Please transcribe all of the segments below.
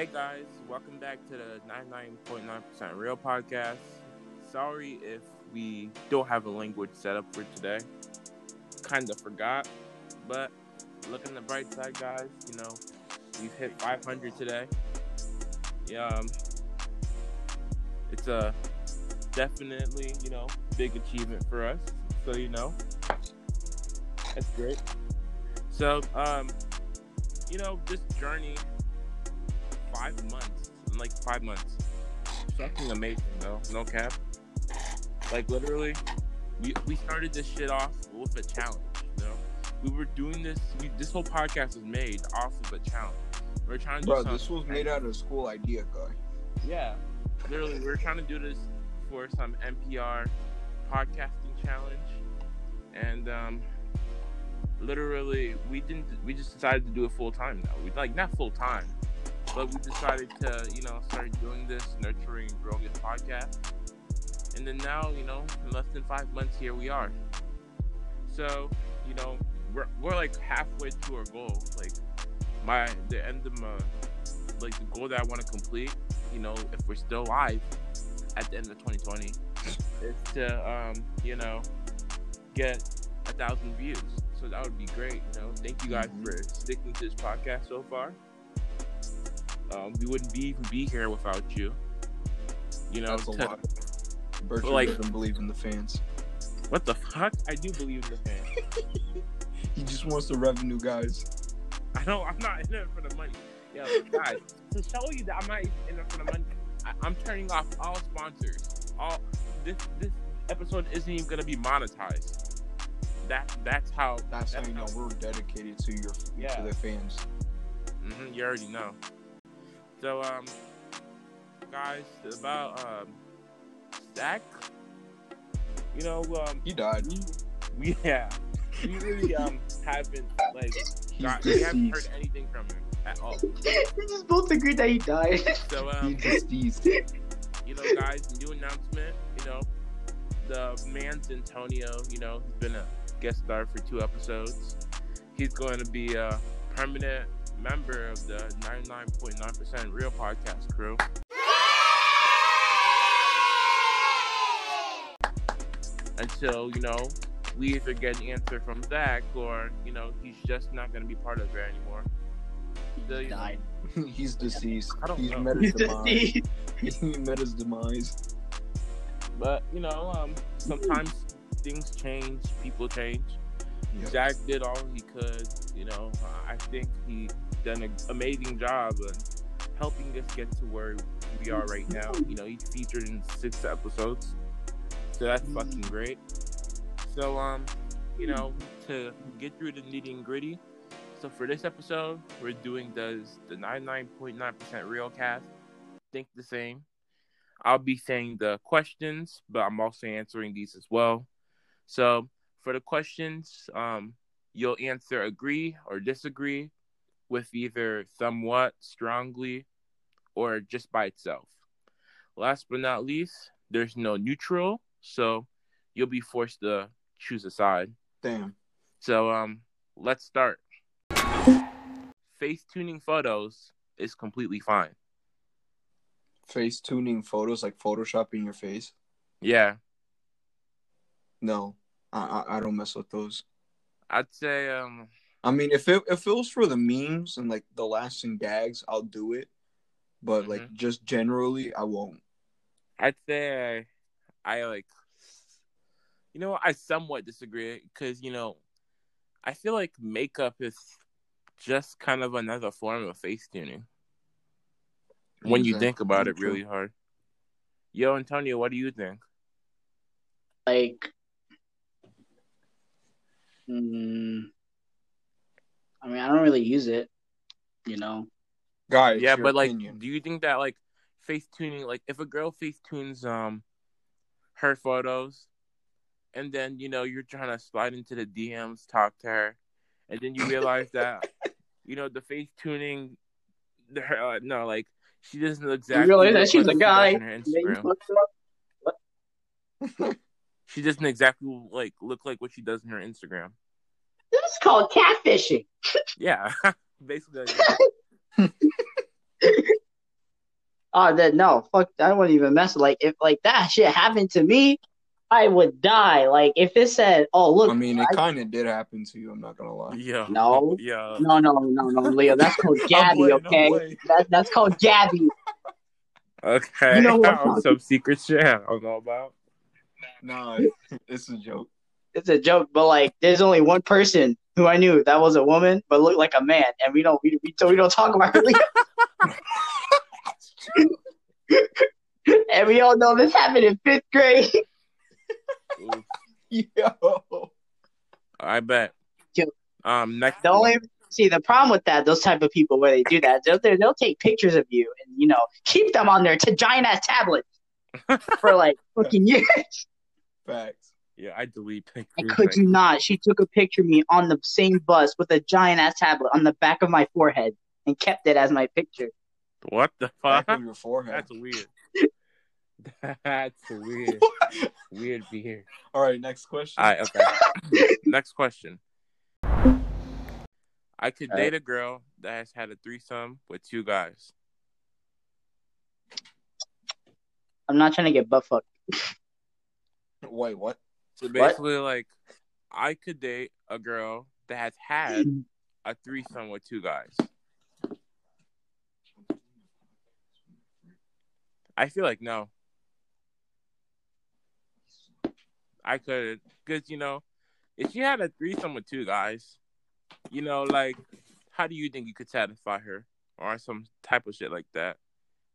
Hey guys, welcome back to the 99.9% Real Podcast. Sorry if we don't have a language set up for today. Kind of forgot, but look on the bright side, guys. You know, we've hit 500 today. Yeah, um, it's a definitely, you know, big achievement for us. So, you know, that's great. So, um, you know, this journey, five months, in like five months, fucking amazing, though. No cap. Like literally, we we started this shit off with a challenge. You know, we were doing this. We, this whole podcast was made off of a challenge. We are trying to do Bro, this was made out of a school idea, guy. Yeah, literally, we're trying to do this for some NPR podcasting challenge, and um, literally, we didn't. We just decided to do it full time now. We like not full time, but we decided to, you know, start doing this, nurturing, and growing this podcast, and then now, you know, in less than five months, here we are. So, you know, we're we're like halfway to our goal. Like my the end of my like the goal that I want to complete you know, if we're still alive at the end of 2020, is to, um, you know, get a thousand views. So that would be great. You know, thank you guys Mhm. for sticking to this podcast so far. Um, we wouldn't be even be here without you. You know, That's a lot. Bertram like, doesn't believe in the fans. what the fuck? I do believe in the fans. He just wants the revenue, guys. I don't. I'm not in it for the money. Yo, guys, to show you that I'm not even in it for the money, I, I'm turning off all sponsors. All this this episode isn't even gonna be monetized. That that's how. That's, That's how you know we're dedicated to your Yeah. to the fans. hmm you already know. So um, guys, about um, Zach. You know um, He died. we, yeah, we really um haven't like got, we haven't heard anything from him at all. we just both agreed that he died. So um. You know, guys, new announcement. You know, the man's Antonio. You know, he's been a guest star for two episodes. He's going to be a permanent member of the 99.9% Real Podcast crew. Until you know, we either get an answer from Zach, or you know, he's just not going to be part of it anymore. So, you know, died. He's deceased. I don't He's know. met He's his demise. deceased. he met his demise. But you know, um, sometimes things change, people change. Jack did all he could. You know, I think he done an amazing job in helping us get to where we are right now. You know, he's featured in six episodes, so that's fucking great. So, um, you know, to get through the nitty and gritty. So for this episode, we're doing the the 99.9% real cast. Think the same. I'll be saying the questions, but I'm also answering these as well. So for the questions, um, you'll answer agree or disagree with either somewhat, strongly, or just by itself. Last but not least, there's no neutral, so you'll be forced to choose a side. Damn. So um, let's start. Face tuning photos is completely fine. Face tuning photos, like photoshopping your face. Yeah, No, I I, I don't mess with those. I'd say um, I mean, if it if it was for the memes and like the laughs and gags, I'll do it. But like Mm-hmm. just generally, I won't. I'd say I, I like, you know, I somewhat disagree because you know, I feel like makeup is just kind of another form of face tuning when you think about it really hard. Yo, Antonio, what do you think? Like, mm, I mean, I don't really use it. You know, Guys, yeah, your but like, do you think that like face tuning, like if a girl face tunes um her photos, and then you know you're trying to slide into the DMs, talk to her, and then you realize that you know the face tuning, the her, uh, no, like she doesn't exactly. realize that she's a guy. in her Then you Instagram. fucked up. She doesn't exactly like look like what she does in her Instagram. This is called catfishing. Yeah, basically. Oh, that no, fuck. I wouldn't even mess. with Like if like that shit happened to me, I would die. Like if it said, "Oh look," I mean, it kind of did happen to you. I'm not gonna lie. Yeah. No. Yeah. no, no, no, no, Leo, that's called I'm Gabby. playing, Okay, playing. that that's called Gabby. Okay. You know what- some secret shit I don't know about. Nah, it's a joke. It's a joke, but like, there's only one person who I knew that was a woman, but looked like a man, and we don't we we, so we don't talk about her. and we all know this happened in fifth grade. Yo. I bet. Yo. Um. Next. The only see the problem with that, those type of people where they do that, they'll they'll they'll take pictures of you and you know keep them on their t- giant ass tablet for like fucking years. Facts. Yeah, I delete pictures. I could you not? She took a picture of me on the same bus with a giant ass tablet on the back of my forehead and kept it as my picture. What the Back fuck? of your forehead. That's weird. That's weird. Weird behavior. All right, next question. All right. Okay. Next question. I could All date a girl that has had a threesome with two guys. I'm not trying to get butt fucked. Wait, what? So basically, like, I could date a girl that has had a threesome with two guys. I feel like no. I could, because you know, if she had a threesome with two guys, you know, like, how do you think you could satisfy her or some type of shit like that?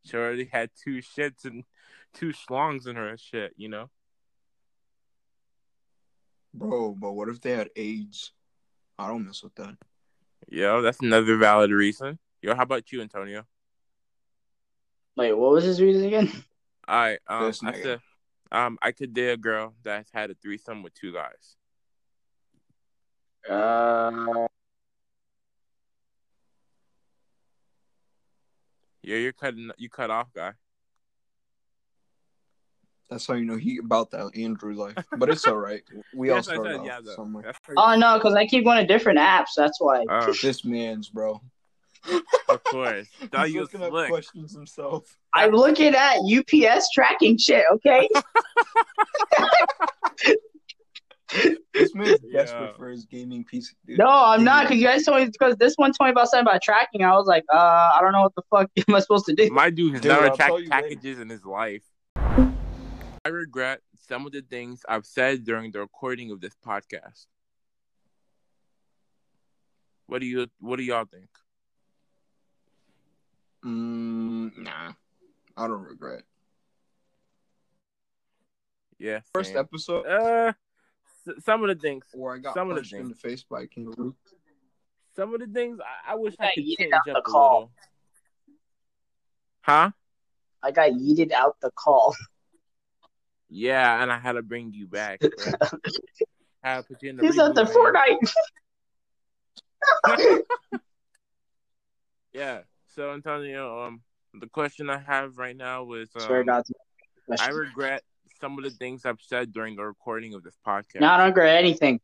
She already had two shits and two schlongs in her shit, you know. Bro, but what if they had AIDS? I don't mess with that. Yo, that's another valid reason. Yo, how about you, Antonio? Wait, what was his reason again? All right, um, I said, um, I could date a girl that's had a threesome with two guys. Uh, Yeah, you're cutting, you cut off, guy. That's how you know he about that Andrew life. But it's all right. We all Yes, I started said, off yeah, somewhere. Oh no, because I keep going to different apps. That's why. Oh, This man's bro. of course. Thought He's you was looking up questions himself. I'm looking at UPS tracking shit. Okay. This man's Yeah. desperate for his gaming PC. Dude. no, I'm not. Because you guys told me because this one told me about something about tracking. I was like, uh, I don't know what the fuck am I supposed to do. My dude has Dude, never I'll tracked tell you later. packages in his life. I regret some of the things I've said during the recording of this podcast. What do you What do y'all think? Mm, nah, I don't regret. Yeah, First same. episode Uh, some of the things, where I got some of the punched in things. the face by a kangaroo. some of the things I, I wish I got could yeeted change out up the a call. little. Huh? I got yeeted out the call. Yeah, and I had to bring you back. I had put you in the. He's at the reboot. Fortnite. Yeah. So Antonio, um, the question I have right now is, um. I regret some of the things I've said during the recording of this podcast. No, I don't regret anything.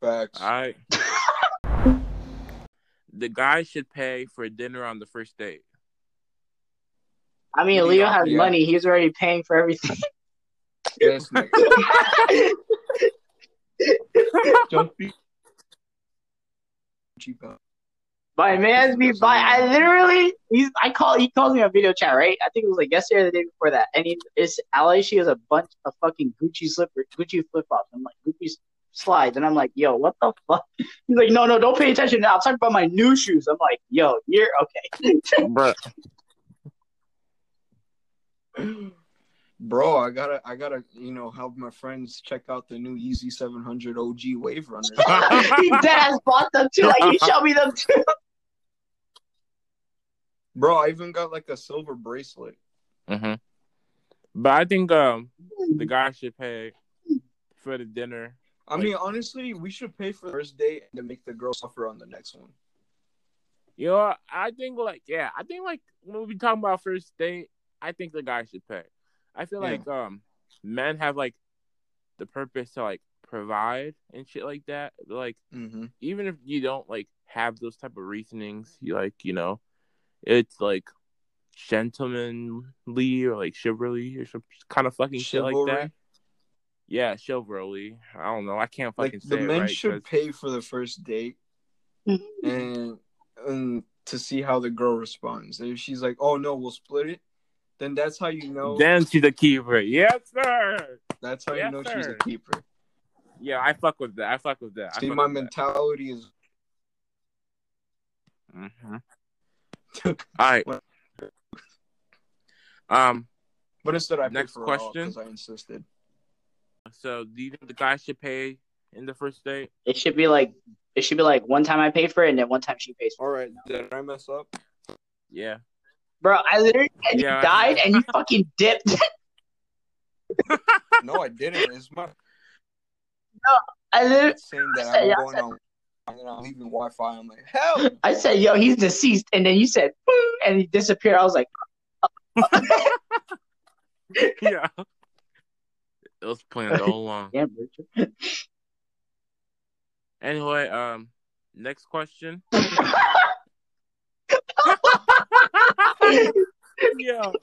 Facts. All right. the guy should pay for dinner on the first date. I mean, Leo y'all has think? money. He's already paying for everything. Yes, nigga. Don't be cheap. My man's be by. I literally, he's. I call. He calls me on video chat, right? I think it was like yesterday or the day before that. And he is. Ally, she has a bunch of fucking Gucci slipper, Gucci flip flops. I'm like Gucci slides, and I'm like, yo, what the fuck? He's like, no, no, don't pay attention now. I'm talking about my new shoes. I'm like, yo, you're okay. Bruh. Bro, I gotta, I gotta, you know, help my friends check out the new Yeezy 700 OG Wave Runner. he dead ass bought them too. Like he showed me them too. Bro, I even got like a silver bracelet. hmm But I think um the guy should pay for the dinner. I mean, honestly, we should pay for the first date and to make the girl suffer on the next one. You know, I think like yeah, I think like when we talk about first date, I think the guy should pay. I feel Yeah. like um men have like the purpose to like provide and shit like that. Like Mm-hmm. even if you don't like have those type of reasonings, you like, you know, it's like gentlemanly or like chivalry or some kind of fucking shit like that. Yeah, chivalry. I don't know. I can't fucking Like say the it men right. should 'cause- pay for the first date and and to see how the girl responds. If she's like, "Oh no, we'll split it," then that's how you know. Then she's a keeper. Yes, sir. that's how Yes, you know she's a keeper. Yeah, I fuck with that. I fuck with that. I See, my with that. mentality is Mhm. All right. Um. But instead, I Next question. because I insisted. So, do you think the guy should pay in the first date? It should be like it should be like one time I paid for it and then one time she pays for it. All right, did I mess up? Yeah. It. Bro, I literally and Yeah. you died and you fucking dipped. No, I didn't. It's my No, I literally saying that said- I'm yeah, I going on and then I'm leaving Wi-Fi. I'm like, hell. I said, yo, he's deceased, and then you said "Boom," and he disappeared. I was like, yeah. It was planned all along. damn, Richard. Anyway, um, next question. Yo,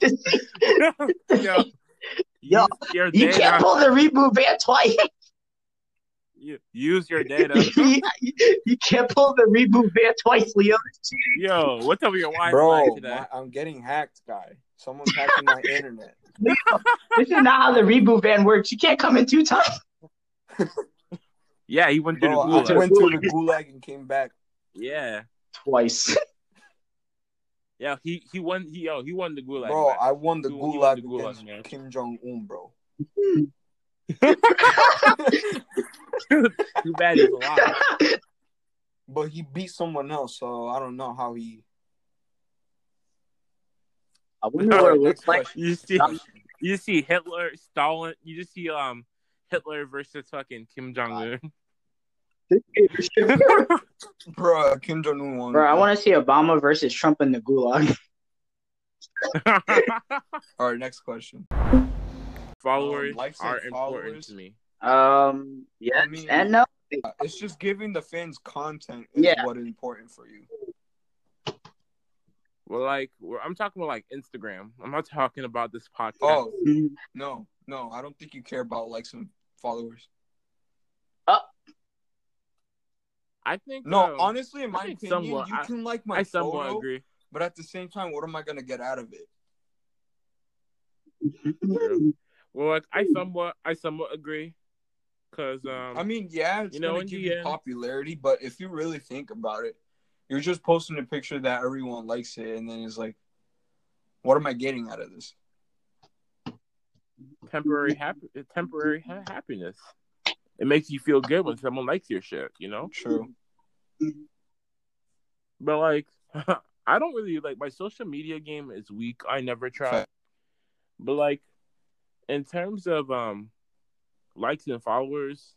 yo, Yo, use You can't pull the reboot van twice. You- Use your data. you, you can't pull the reboot van twice, Leo. Yo, what's up with your Wi-Fi Bro, today? my, I'm getting hacked, guy. Someone's hacking my internet. This is not how the reboot van works. You can't come in two times. Yeah, he went to the Bro, I went to the gulag and came back. Yeah, Twice. Yeah. He he won. He yo he won the gulag. Bro, man. I won the He won gulag the gulag, against man. Kim Jong Un, bro. Too bad he's alive. But he beat someone else, so I don't know how he. I wonder what it looks like. You see, you see Hitler, Stalin. You just see um Hitler versus fucking Kim Jong Un. Bro, Kim Jong Un won. Bro, I want to see Obama versus Trump in the gulag. All right, next question. Followers Um, likes and are important followers. to me. Um, yes I mean- and no. Uh, It's just giving the fans content is Yeah. what is important for you. Well, like we're, I'm talking about like Instagram. I'm not talking about this podcast. Oh no, no, I don't think you care about likes and followers. I think No, um, honestly, in I my think opinion, somewhat- you I- can like my I somewhat photo, agree. but at the same time, what am I gonna get out of it? Well, like I somewhat, I somewhat agree, because um, I mean, yeah, it's you know, gonna give you end- popularity, but if you really think about it, you're just posting a picture that everyone likes it, and then it's like, what am I getting out of this? temporary happy, temporary ha- happiness. It makes you feel good when someone likes your shit, you know. True. But like, I don't really like my social media game is weak. I never try. But like, in terms of um, likes and followers,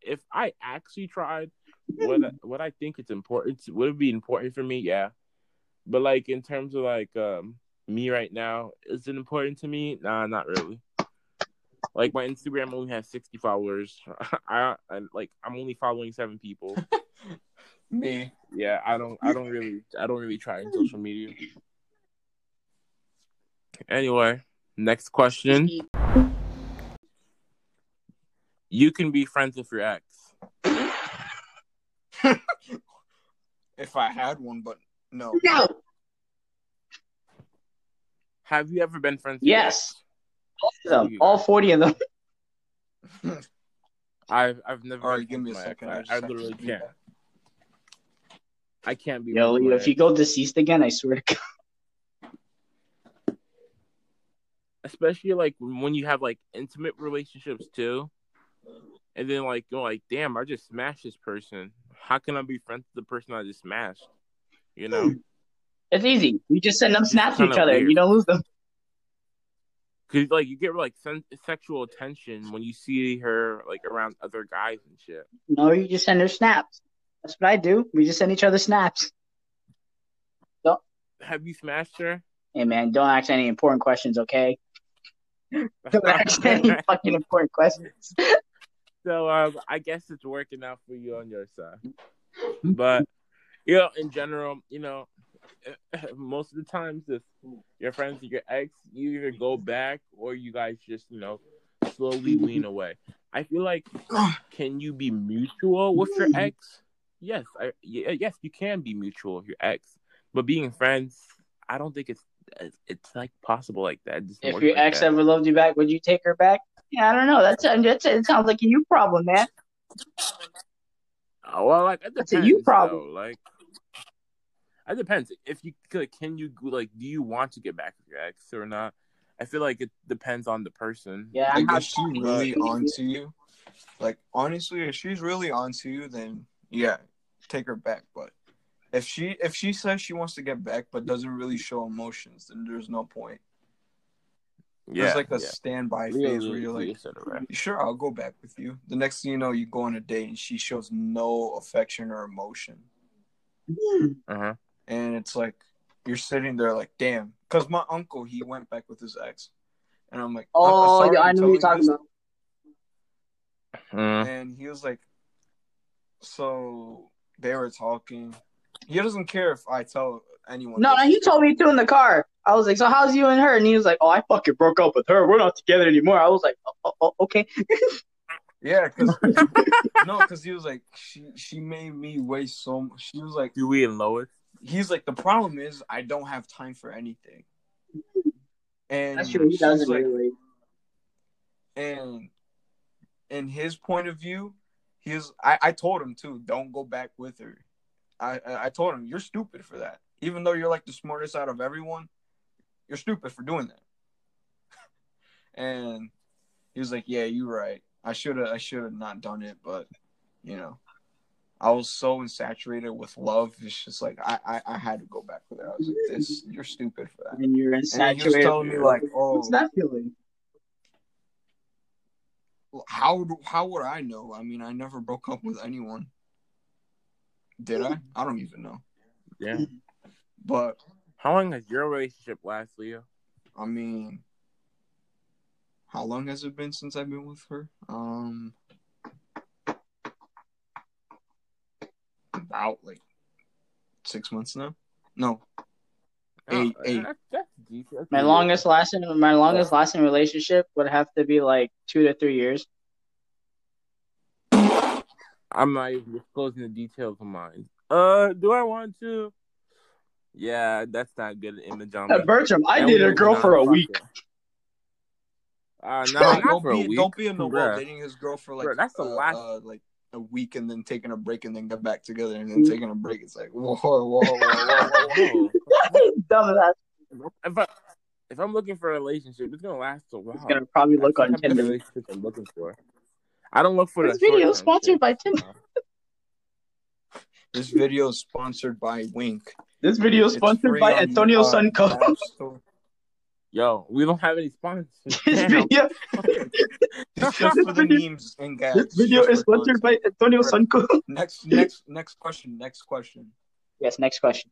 if I actually tried, what I- what I think it's important would it be important for me? Yeah. But like in terms of like um me right now, is it important to me? Nah, not really. Like my Instagram only has sixty followers. I, I like I'm only following seven people. Me. Yeah, I don't I don't really I don't really try in social media. Anyway, next question. You can be friends with your ex. If I had one, but no. No. Have you ever been friends with your Yes. Ex? All of them. All 40 of them. I've I've never All right, give me a second. I, I, literally can't. I can't be Yo, Leo, if you go deceased again, I swear to God. especially like when you have like intimate relationships too. And then like you're like, damn, I just smashed this person. How can I be friends with the person I just smashed? You know? It's easy. You just send them snaps to each other and weird. you don't lose them. Cause like you get like sen- sexual attention when you see her like around other guys and shit. No, you just send her snaps. That's what I do. We just send each other snaps. Have you smashed her? Hey, man, don't ask any important questions, okay? Don't ask any fucking important questions. so um, I guess it's working out for you on your side. But you know, in general, you know, most of the times, if you're friends with your ex, you either go back or you guys just you know slowly wean away. I feel like can you be mutual with your ex? Yes, I, uh, yes, you can be mutual with your ex, but being friends, I don't think it's it's like possible like that. If your like ex that. ever loved you back, would you take her back? Yeah, I don't know. That's, that's it sounds like a you problem, man. Oh, well, like it depends. That's a you problem. Though. Like it depends. If you like, can you like, do you want to get back with your ex or not? I feel like it depends on the person. Yeah, like, if she really onto you, like honestly, if she's really onto you, then yeah, take her back. But if she if she says she wants to get back but doesn't really show emotions, then there's no point. Yeah, There's like a yeah. standby phase where you're like, sure, I'll go back with you. The next thing you know, you go on a date and she shows no affection or emotion. Uh-huh. And it's like, you're sitting there like, damn. Because my uncle, he went back with his ex. And I'm like, oh, yeah, I know what you're talking about. Uh-huh. And he was like, so they were talking. He doesn't care if I tell anyone. No, no, he told me too in the car. I was like, so how's you and her? And he was like, oh, I fucking broke up with her. We're not together anymore. I was like, oh, oh, oh okay. yeah, because no, because he was like, she she made me waste so. Much. She was like, do we and Lois? He's like, the problem is I don't have time for anything. And that's true. He doesn't like, really. And in his point of view, he's. I I told him too, don't go back with her. I I told him you're stupid for that. Even though you're like the smartest out of everyone, you're stupid for doing that. and he was like, Yeah, you're right. I should have I should have not done it, but you know. I was so insaturated with love. It's just like I, I, I had to go back with it. I was like, "This, you're stupid for that." And you're insaturated. And he was telling me like, "Oh, what's that feeling?" How how would I know? I mean, I never broke up with anyone. Did I? I don't even know. Yeah. But how long has your relationship last, Leo? I mean, how long has it been since I've been with her? Um, about like six months now. No, oh, eight. eight. That's. That's my longest lasting, my longest lasting relationship would have to be like two to three years. I'm not even disclosing the details of mine. Uh, do I want to? Yeah, that's not good image on me. Bertram, I did a girl for a week. Uh, no, don't for be, a week. Don't be in the world dating his girl for like Bro, that's the uh, last uh, like a week and then taking a break and then get back together and then mm. taking a break. It's like whoa, whoa, whoa, whoa, whoa, whoa. Dumbass. If, I, if I'm looking for a relationship, it's gonna last a while. It's gonna probably look on Tinder. Relationship I'm looking for. I don't look for this video sponsored by Tinder. This video is sponsored by Wink. This video is sponsored by Antonio Sunco. Yo, we don't have any sponsors. this video, just for the memes and gags. This video is sponsored by Antonio Sunco. Next, next, next question. Next question. Yes, next question.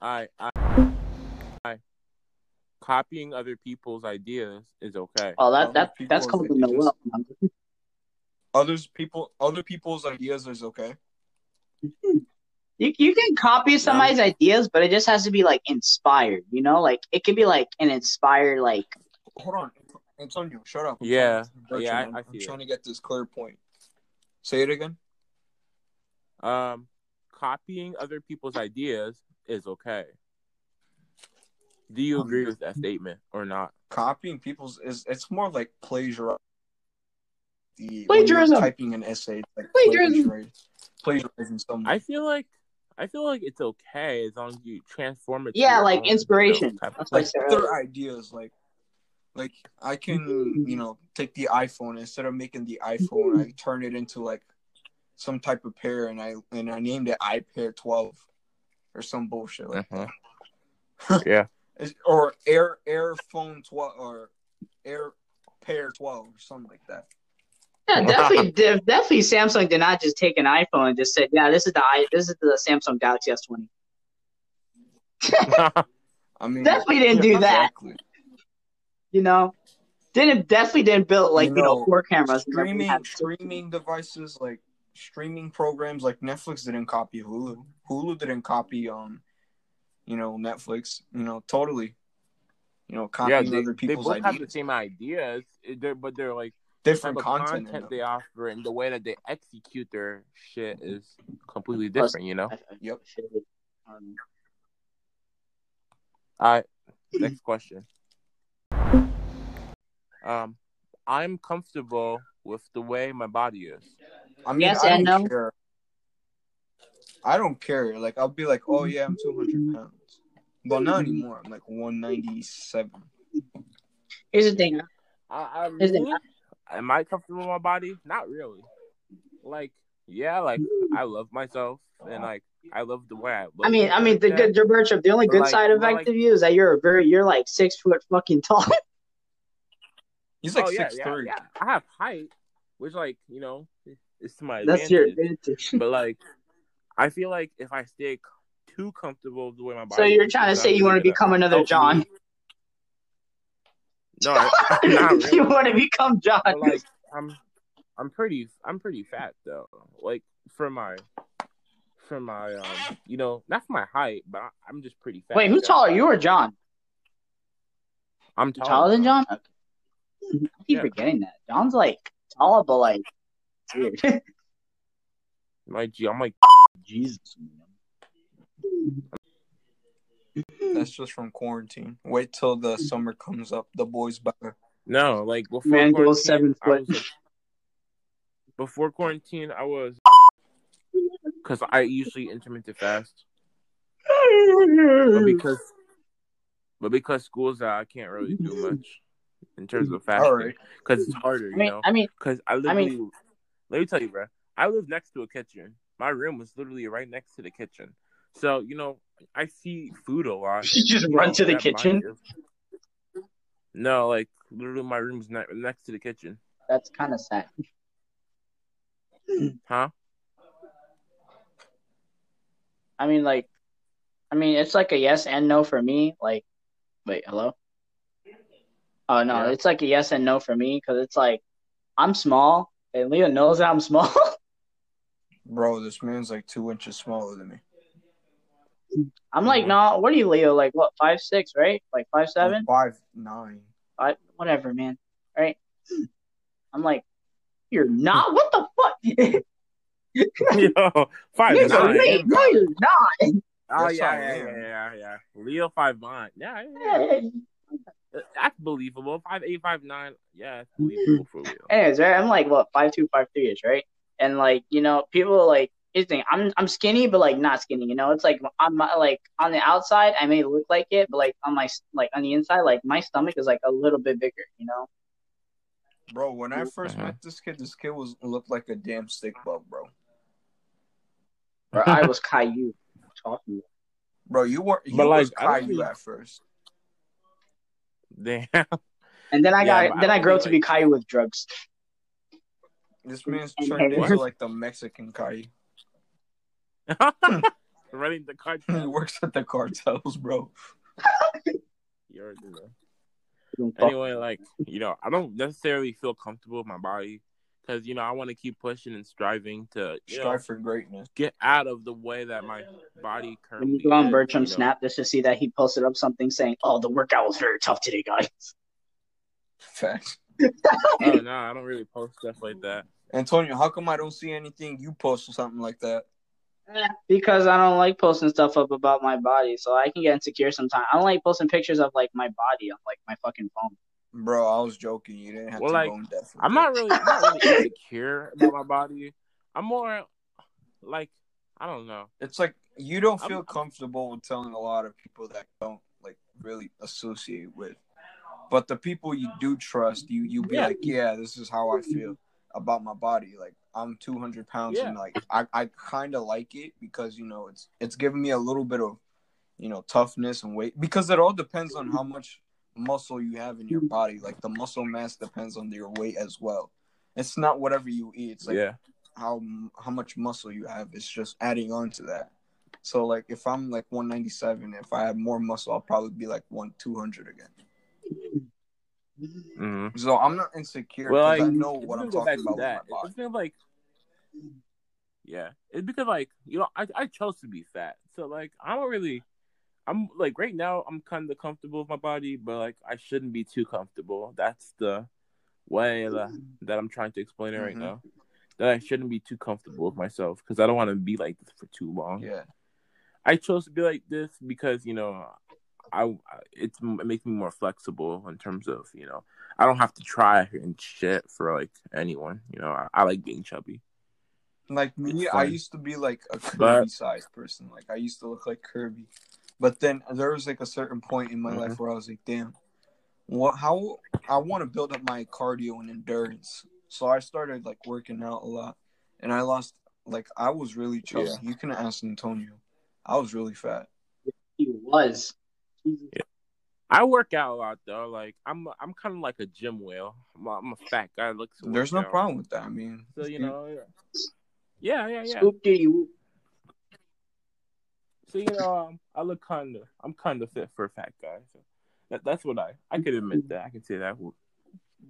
I, I, I, copying other people's ideas is okay. Oh, that that that's called the Noel. Others people, other people's ideas is okay. You you can copy somebody's yeah. ideas, but it just has to be like inspired. You know, like it could be like an inspired like. Hold on, Antonio, shut up. Yeah, yeah, I, I'm, I I'm trying to get this clear point. Say it again. Um, copying other people's ideas is okay. Do you agree with that statement or not? Copying people's is it's more like plagiarism. The plagiarism. typing an essay, like plagiarism plagiarizing someone. I feel like I feel like it's okay as long as you transform it. Yeah, like inspiration. You know, like other ideas, like like I can mm-hmm. you know take the iPhone instead of making the iPhone, mm-hmm. I turn it into like some type of pair, and I and I named it iPair twelve or some bullshit like uh-huh. that. yeah. or Air Air Phone twelve or Air Pair twelve or something like that. Yeah, definitely, definitely. Samsung did not just take an iPhone and just said, "Yeah, this is the i this is the Samsung Galaxy S20." I mean, definitely didn't do that. You know, didn't definitely didn't build like you know, you know four cameras. Streaming streaming devices like streaming programs like Netflix didn't copy Hulu. Hulu didn't copy um, you know, Netflix, you know, totally, you know, yeah, copying they, other they people's both have the ideas, same ideas, they're, but they're like different type of content. content they offer and the way that they execute their shit is completely different. You know. I, I, Yep. I feel it. Um, All right. Next question. Um, I'm comfortable with the way my body is. I mean, Yes I and don't no. care. I don't care. Like, I'll be like, oh yeah, I'm 200 pounds. But not anymore. I'm like 197. here's the thing. I, I Is it really, am I comfortable with my body? Not really. Like, yeah, like I love myself and like I love the way I look. I mean, I mean, the Yeah. good, Bertram, the only But good like- side but effect like- of you is that you're a very, you're like six foot fucking tall. He's like oh yeah, six yeah, three. yeah. I have height, which like you know it's to my That's your advantage. advantage. but like, I feel like if I stay too comfortable with the way my body, So you're trying to say you want to become another oh, John? me. No, I, really. you want to become John? But like I'm, I'm pretty, I'm pretty fat though. Like for my, for my, um, you know, not for my height, but I, I'm just pretty fat. Wait, who's taller, you or John? I'm taller, taller than John? Okay. I keep Yeah. forgetting that. John's like tall, but like weird. My G, I'm like, Jesus. That's just from quarantine. Wait till the summer comes up. The boys better. no, like before Man quarantine, goes seven I foot. was, like- before quarantine, I was, because I usually intermittent fast, but because, but because school's out, I can't really do much in terms of fasting All right. because it's harder, I you mean, know. I mean, Because I I literally, mean- let me tell you, bro. I live next to a kitchen. My room was literally right next to the kitchen. So you know, I see food a lot. You just and, run know, to the kitchen? No, like literally, my room's ne- next to the kitchen. that's kind of sad. Huh? I mean, like, I mean, it's like a yes and no for me. Like, wait, hello? Oh no, Yeah. it's like a yes and no for me because it's like I'm small and Leo knows that I'm small. Bro, this man's like two inches smaller than me. I'm like, no, what are you, Leo? Like, what, five six, right? Like five seven, five nine. five, whatever, man. Right? I'm like, you're not. What the fuck? Yo, five Nigga, nine. wait, no, you're not. Oh yeah, I yeah, am. yeah, yeah, yeah. Leo five nine. Yeah, yeah, yeah. that's believable. Five eight, five nine. Yeah, that's mm-hmm. believable for Leo. Anyways, right? I'm like what five two, five three ish, right? And like you know, people like here's the thing. I'm I'm skinny, but like not skinny. You know, it's like on my like on the outside, I may look like it, but like on my like on the inside, like my stomach is like a little bit bigger. You know, Bro, when I 1st Uh-huh. met this kid, this kid was looked like a damn stick bug, bro. or I was Caillou talking. Bro, you weren't. You But, like, was I Caillou really- at first. Damn. And then I Yeah, got but I then I don't grew up think, to be Caillou with drugs. This man's turned into like the Mexican Caillou. Running the he works at the cartels, bro. You already know. Anyway, like you know, I don't necessarily feel comfortable with my body because you know I want to keep pushing and striving to you know, Strive for greatness. get out of the way that my body When you go on is, Bertram's you know. Snap just to see that he posted up something saying, "Oh, the workout was very tough today, guys." Facts. Oh no, I don't really post stuff like that. Antonio, how come I don't see anything you post or something like that? Because I don't like posting stuff up about my body, so I can get insecure sometimes. I don't like posting pictures of like my body on like my fucking phone. Bro, I was joking. You didn't have Well, to like, go in depth. I'm not really, I'm not really insecure about my body. I'm more like I don't know. It's like you don't I'm- feel comfortable with telling a lot of people that don't like really associate with. But the people you do trust, you you be Yeah. like, yeah, this is how I feel about my body. Like I'm 200 pounds Yeah. and like I, I kind of like it because you know it's it's giving me a little bit of you know toughness and weight because it all depends on how much muscle you have in your body. Like the muscle mass depends on your weight as well. It's not whatever you eat. It's like yeah, how how much muscle you have. It's just adding on to that. So like if I'm like 197, if I have more muscle, I'll probably be like one 200 again. Hmm So I'm not insecure Well, like, I know what I'm talking about that. It's body. kind of like, yeah, it's because like you know I I chose to be fat, so like I don't really, I'm like right now I'm kind of comfortable with my body, but like I shouldn't be too comfortable. That's the way that, that I'm trying to explain it right Mhm. now. That I shouldn't be too comfortable with myself because I don't want to be like this for too long. Yeah. I chose to be like this because you know, I it's it makes me more flexible in terms of you know I don't have to try and shit for like anyone. You know, I, I like being chubby. Like me, I used to be like a Kirby But- sized person. Like I used to look like Kirby. But then there was like a certain point in my Mhm. life where I was like, damn, what how I want to build up my cardio and endurance. So I started like working out a lot. And I lost like I was really chubby. Yeah. You can ask Antonio. I was really fat. He was. Jesus. I work out a lot though. Like I'm I'm kind of like a gym whale. I'm a, I'm a fat guy. Looks to There's no out. problem with that. I mean, So you know, yeah, yeah, yeah. Scoop diddy whoop. So you know, um, I look kind of, I'm kind of fit for a fat guy. So that, that's what I, I could admit that. I can say that.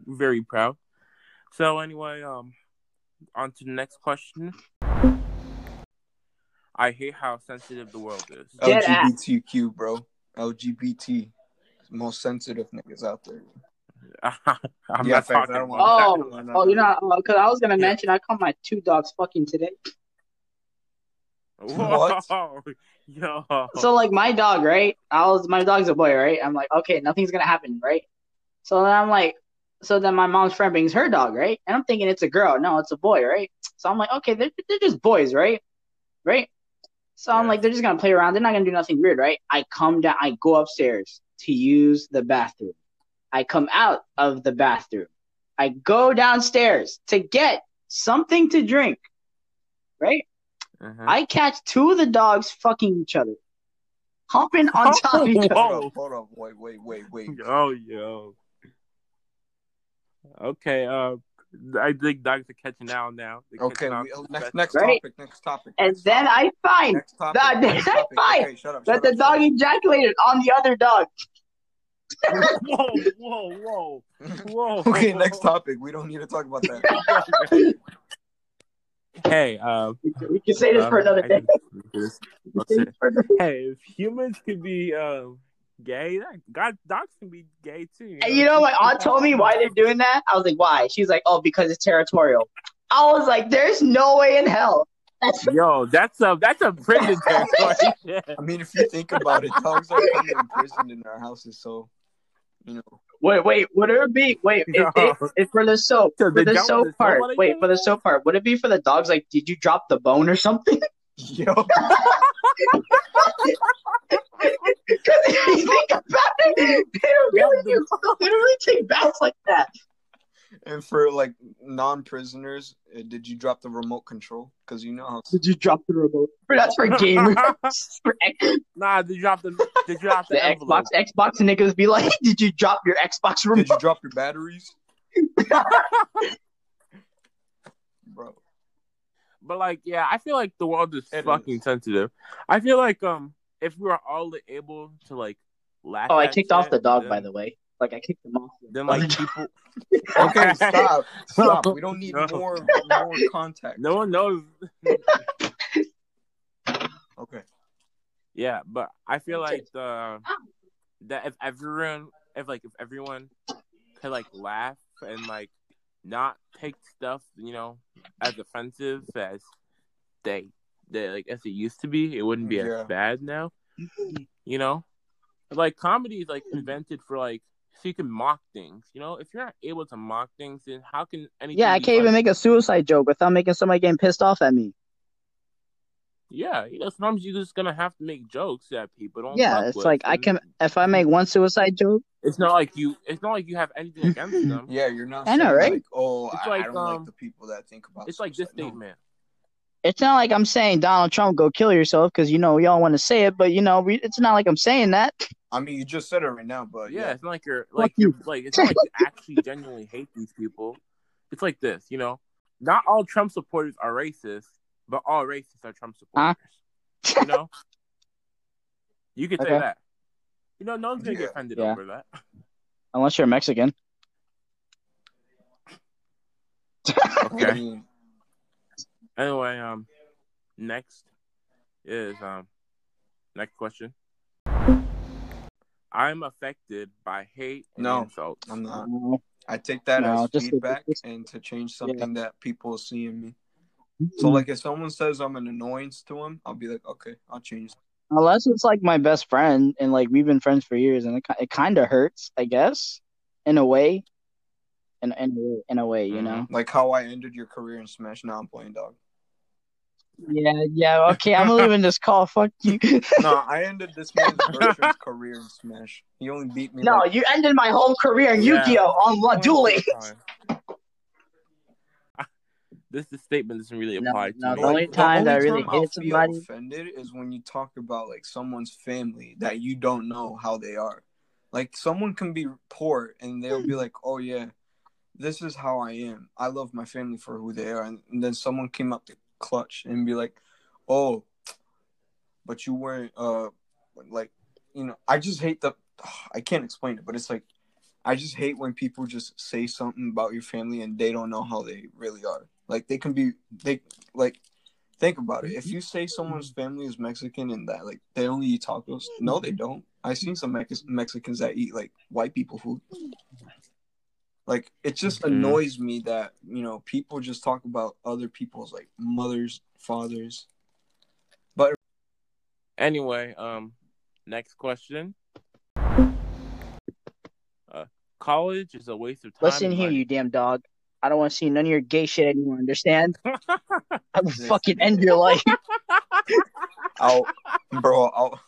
Very proud. So anyway, um, on to the next question. I hate how sensitive the world is. Dead. LGBTQ, bro. LGBT. Most sensitive niggas out there. I'm Yeah, not facts, talking. I don't want- Oh, No, no, oh, you know, uh, because I was gonna Yeah. mention I caught my two dogs fucking today. What? Yo. So like my dog, right? I was my dog's a boy, right? I'm like, okay, nothing's gonna happen, right? So then I'm like, so then my mom's friend brings her dog, right? And I'm thinking it's a girl. No, it's a boy, right? So I'm like, okay, they're they're just boys, right? Right? So I'm Yeah. like, they're just gonna play around. They're not gonna do nothing weird, right? I come down, I go upstairs to use the bathroom. I come out of the bathroom. I go downstairs to get something to drink, right? Uh-huh. I catch two of the dogs fucking each other, humping on top of each other. Hold up, hold up. Wait, wait, wait, wait. Oh, yo. Okay, uh, I think dogs are catching out now. They're Okay, we, to next that- next Right. topic, next topic. And next then topic, I find next topic, that- next I find Okay, shut up, that shut the dog shut ejaculated on the other dog. whoa, whoa, whoa, whoa. okay, next topic. We don't need to talk about that. hey, um, We can say this for uh, another day. can- this- We can let's say say- this for another day. hey, if humans could be um gay, that God, dogs can be gay too. And you know, my aunt told me why they're doing that. I was like, why? She's like, oh, because it's territorial. I was like, there's no way in hell. That's Yo, that's a that's a prison territory. shit. I mean, if you think about it, dogs are kind of imprisoned in our houses, so you know. wait, wait. Would it be wait? If, No. they, if for the soap, So for the soap the soap part. Wait, for the soap part. Would it be for the dogs? Like, did you drop the bone or something? Yo, Because if you think about it, they don't really, do, they don't really take baths like that. and for like non-prisoners, uh, did you drop the remote control? Because you know how. Did you drop the remote? For that's for gamers. for X- nah, they dropped the they dropped the, the envelope. Xbox Xbox niggas be like, did you drop your Xbox remote? Did you drop your batteries, bro? But like, yeah, I feel like the world is It fucking is. sensitive. I feel like um, if we were all able to like laugh. Oh, I kicked off the dog, then, by the way. Like I kicked him off. Then like people, Okay, stop, stop. We don't need No. more more contact. no one knows. Okay. Yeah, but I feel like the that if everyone, if like if everyone could like laugh and like not take stuff, you know, as offensive as they, they like as it used to be, it wouldn't be Yeah. as bad now. You know, like comedy is like invented for like so you can mock things. You know, if you're not able to mock things, then how can anything? Yeah, I can't even funny? make a suicide joke without making somebody getting pissed off at me. Yeah, you know, sometimes you're just gonna have to make jokes that people don't. Yeah, it's with, like I can if I make one suicide joke. It's not like you. It's not like you have anything against them. Yeah, you're not. I know, right? Like, oh, It's I, like, I don't um, like the people that think about. It's like this suicide. No. statement. It's not like I'm saying Donald Trump go kill yourself because you know y'all want to say it, but you know we, it's not like I'm saying that. I mean, you just said it right now, but yeah, yeah. it's not like you're like you. you're like it's not like you actually genuinely hate these people. It's like this, you know. Not all Trump supporters are racist, but all racists are Trump supporters. You know. You could say Okay. that. You know, no one's gonna Yeah. get offended Yeah. over that. Unless you're Mexican. Okay. Anyway, um, next is um, next question. I'm affected by hate and No. insults. I'm not. I take that No, as just- feedback just- and to change something that people see in me. Mm-hmm. So like if someone says I'm an annoyance to them, I'll be like, okay, I'll change. Unless it's like my best friend and like we've been friends for years and it, it kind of hurts, I guess, in a way. In, in, a way- in a way, you Mhm. know? Like how I ended your career in Smash. Now I'm playing dog. Yeah, yeah, okay, I'm leaving this call. Fuck you. No, I ended this man's career in Smash. He only beat me. no, like, you ended my whole career in Yeah. Yu-Gi-Oh! on La Dueling. This this statement doesn't really apply no, to the me. only time that I really I'll hate feel somebody- offended is when you talk about like someone's family that you don't know how they are. Like someone can be poor and they'll be like, "Oh yeah, this is how I am. I love my family for who they are." And, and then someone came up to clutch and be like, "Oh, but you weren't uh like, you know, I just hate the I can't explain it, but it's like I just hate when people just say something about your family and they don't know how they really are. Like they can be they like think about it. If you say someone's family is Mexican and that like they only eat tacos, no, they don't. I've seen some Mex- Mexicans that eat like white people food. Like it just Mhm. annoys me that you know people just talk about other people's like mothers, fathers. But anyway, um, next question. Uh, college is a waste of time. Listen here, you damn dog. I don't want to see none of your gay shit anymore, understand? I will fucking end your life. I'll, bro, I'll,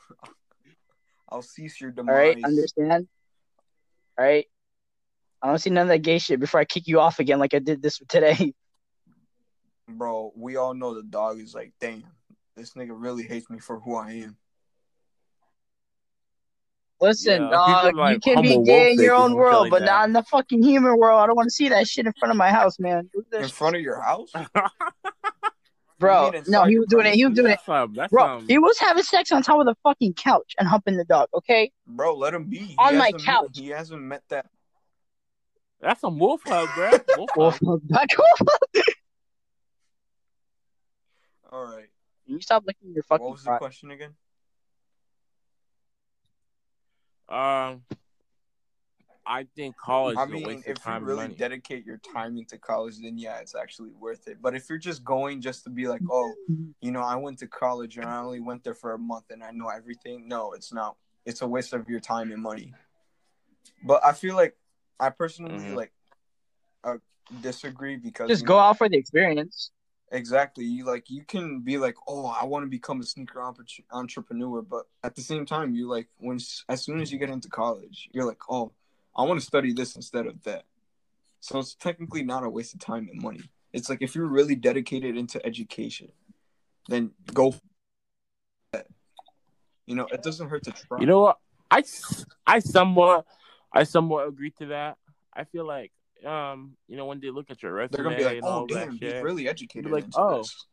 I'll cease your demise. All right, understand? All right. I don't see none of that gay shit before I kick you off again, like I did this today. Bro, we all know the dog is like, damn, this nigga really hates me for who I am. Listen, Yeah, dog, like you can be gay in your own world, shit but like not in the fucking human world. I don't want to see that shit in front of my house, man. In front of your house? Bro, You no, he was doing it. He was doing it. That's that's Bro, he was having sex on top of the fucking couch and humping the dog, okay? Bro, let him be. He On my hasn't met- couch. he hasn't met that. that's some wolf hug, bro. Wolf Well, hug. back off. All right. You stop licking your fucking What was the crotch. question again? Um, I think college I mean, if you and really money. dedicate your time into college, then yeah, it's actually worth it. But if you're just going just to be like, oh, you know, I went to college and I only went there for a month and I know everything, no, it's not. It's a waste of your time and money. But I feel like I personally Mhm. like uh, disagree because Just go know, out for the experience. Exactly. You like you can be like, oh, I want to become a sneaker entrepreneur, but at the same time, you like when as soon as you get into college, you're like, oh, I want to study this instead of that. So it's technically not a waste of time and money. It's like if you're really dedicated into education, then go. You know, it doesn't hurt to try. You know what? I I somewhat I somewhat agree to that. I feel like um you know when they look at your resume they're gonna be like, oh, damn, that he's shit, really educated. like, oh. this.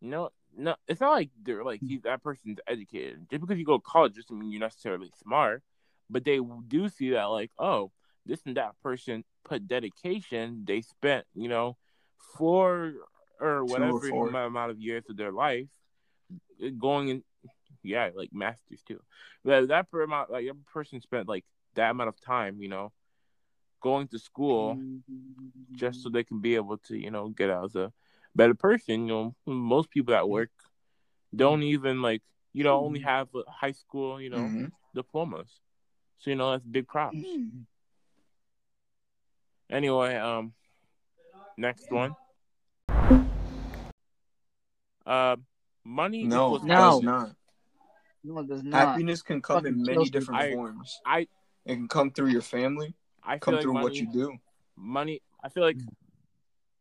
no no it's not like they're like he's that person's educated. Just because you go to college doesn't mean you're necessarily smart. But they do see that like oh this and that person put dedication. They spent you know four or whatever four. amount of years of their life going in yeah, like masters too. That that per amount, like every person spent like that amount of time, you know, going to school just so they can be able to, you know, get out as a better person. You know, most people that work don't even like, you know, only have a high school, you know, Mhm. diplomas. So you know that's big props. Anyway, um, next one. Uh, money No, equals No. does not. No, it does not. Happiness can come in many kills me. different I- forms. I It can come through your family, I feel come like through money, what you do. money. I feel like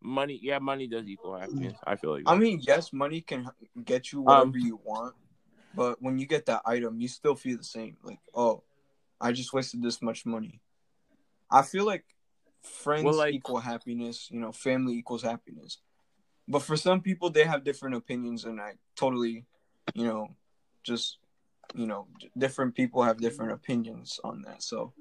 money. Yeah, money does equal happiness. I feel like. I mean, yes, money can get you Um, whatever you want, but when you get that item, you still feel the same. Like, oh, I just wasted this much money. I feel like friends Well, like- equal happiness. You know, family equals happiness. But for some people, they have different opinions, and I totally, you know, just, you know, d- different people have different opinions on that. So,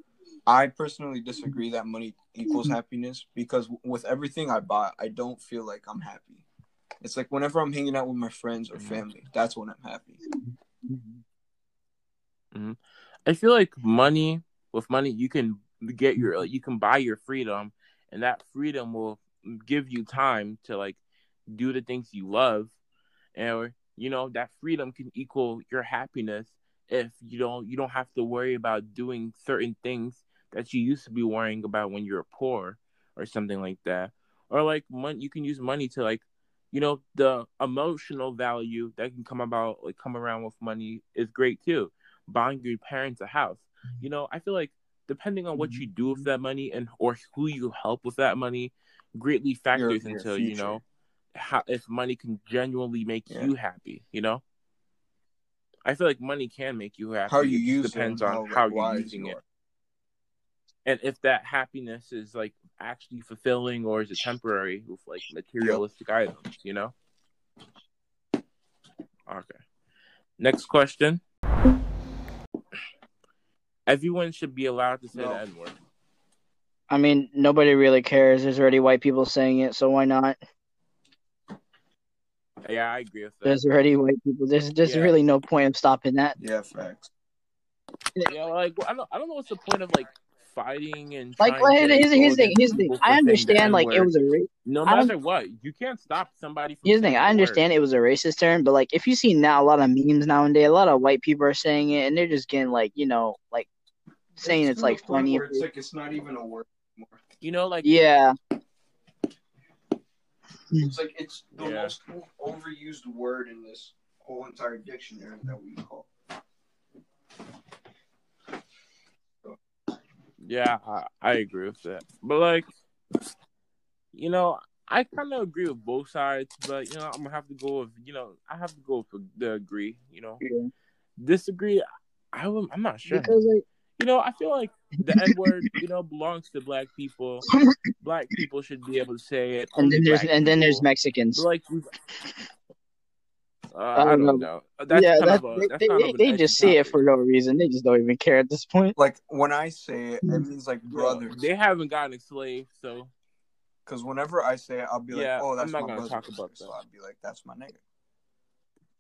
I personally disagree that money equals happiness because with everything I buy, I don't feel like I'm happy. It's like whenever I'm hanging out with my friends or family, that's when I'm happy. Mm-hmm. I feel like money with money you can get your you can buy your freedom, and that freedom will give you time to like do the things you love, and you know that freedom can equal your happiness if you don't you don't have to worry about doing certain things that you used to be worrying about when you were poor or something like that. Or like money you can use money to like you know the emotional value that can come about like come around with money is great too. Buying your parents a house. Mm-hmm. You know i feel like depending on what mm-hmm. you do with that money and or who you help with that money greatly factors your into you know how if money can genuinely make Yeah. you happy you know? I feel like money can make you happy. How you use It use depends it, on and how you're using it. And if that happiness is like actually fulfilling or is it temporary with like materialistic items you know okay next question everyone should be allowed to say No. the n-word I mean, nobody really cares. There's already white people saying it, so why not? yeah i agree with that There's already white people. There's there's Yeah. really no point of stopping that. Yeah, facts. yeah like I don't, I don't know what's the point of like fighting and Like, trying to here's, here's the thing. against Here's the thing. I understand, like, it was a ra- no matter what you can't stop somebody from Here's the thing. I word. understand it was a racist term, but like if you see now a lot of memes nowadays, a lot of white people are saying it, and they're just getting like you know like saying it's, to like funny. It's like it's not even a word anymore. you know like Yeah, It's like it's the Yeah. most overused word in this whole entire dictionary that we call. Yeah, I, I agree with that. But like, you know, I kind of agree with both sides. But you know, I'm gonna have to go with you know, I have to go with the agree. You know, Yeah. disagree. I I'm not sure. because like You know, I feel like the N word, you know, belongs to black people. Black people should be able to say it. and then there's and then there's. Mexicans. But, like, we've- uh, I I don't don't know. know. That's yeah, kind that, of a, they, that's they, kind they, of they just say it for no reason. They just don't even care at this point. Like when I say it, it means like Bro, brothers. they haven't gotten enslaved, so Because whenever I say it, I'll be Yeah, like, "Oh, I'm that's not my gonna brother." talk about so. I'll be like, "That's my nigga."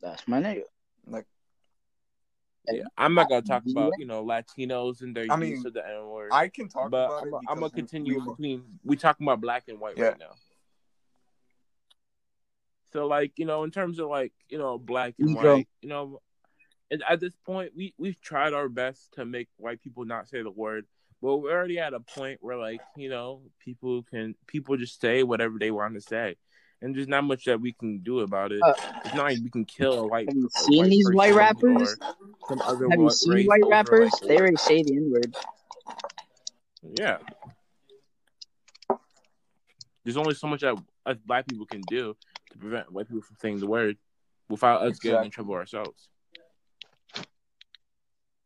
That's my nigga. Like yeah, I'm not gonna talk about you know Latinos and their I use mean, of the N word. I can talk but about I'm, it. I'm gonna because we- continue we- between we talking about black and white Yeah. right now. So like you know, in terms of like you know black and white, you know, at this point we we've tried our best to make white people not say the word, but we're already at a point where like you know people can people just say whatever they want to say, and there's not much that we can do about it. Uh, it's not like we can kill a white. Have you seen white these white rappers? some other Have you seen white rappers? like, They already say the N word. Yeah. There's only so much that us black people can do to prevent white people from saying the word without us getting in trouble ourselves.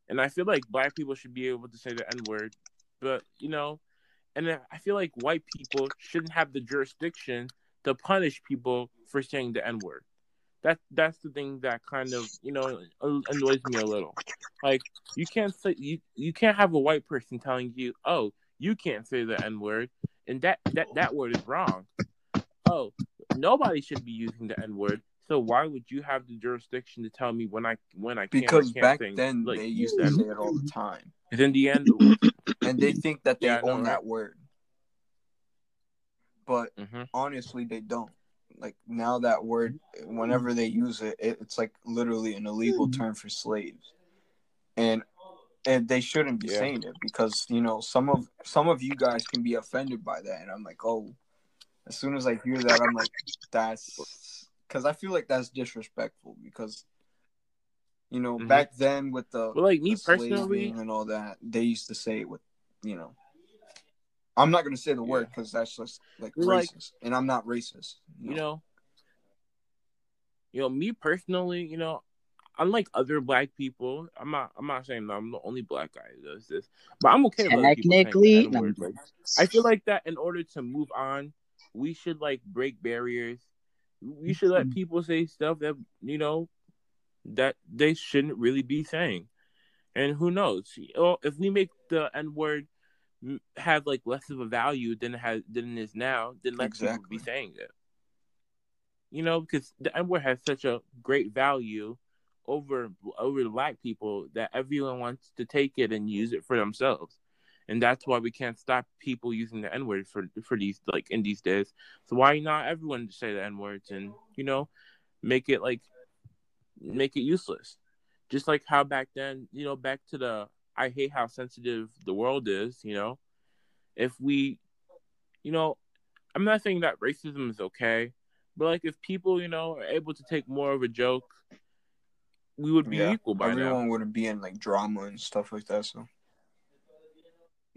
And I feel like black people should be able to say the N word, but you know, and I feel like white people shouldn't have the jurisdiction to punish people for saying the N word. That that's the thing that kind of you know annoys me a little. Like you can't say you you can't have a white person telling you, oh, you can't say the N word, and that that that word is wrong. Oh, nobody should be using the N word. So why would you have the jurisdiction to tell me when I when I can because or can't back say, then like, they used the to say it all the time, Because in the end, and they think that they Yeah, I know, own right? that word, but hmm honestly, they don't. Like now, that word, whenever they use it, it it's like literally an illegal term for slaves, and and they shouldn't be Yeah. saying it because you know some of some of you guys can be offended by that, and I'm like, oh, as soon as I hear that, I'm like, that's because I feel like that's disrespectful because. You know, Mhm. back then with the Well, like me the personally, slaving and all that, they used to say it with, you know. I'm not gonna say the word because that's just like Like- racist, and I'm not racist. you know, you know, me personally, you know, unlike other black people, I'm not, I'm not saying that I'm the only black guy who does this, but I'm okay with other people saying the Technically, N-word. I feel like that in order to move on, we should like break barriers. We should let mm-hmm. people say stuff that you know that they shouldn't really be saying. And who knows? If we make the N word have like less of a value than it has than it is now, then people Exactly. be saying it. You know, because the N word has such a great value over over black people that everyone wants to take it and use it for themselves. And that's why we can't stop people using the N word for for these like in these days. So why not everyone say the N words and you know make it like make it useless? Just like how back then, you know, back to the I hate how sensitive the world is. You know, if we, you know, I'm not saying that racism is okay, but like if people, you know, are able to take more of a joke, we would be Yeah, equal by Everyone now. wouldn't be in like drama and stuff like that. So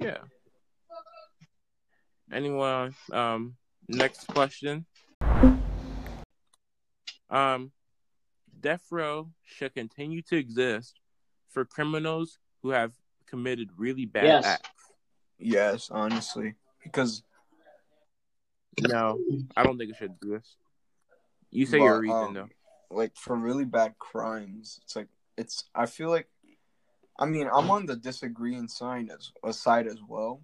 Yeah. Anyone? Um. Next question. Um, death row should continue to exist for criminals who have committed really bad Yes. acts. yes, honestly, because No, I don't think it should do this. You say But, your reason um, though. like for really bad crimes, it's like it's. I feel like, I mean, I'm on the disagreeing side as a side as well,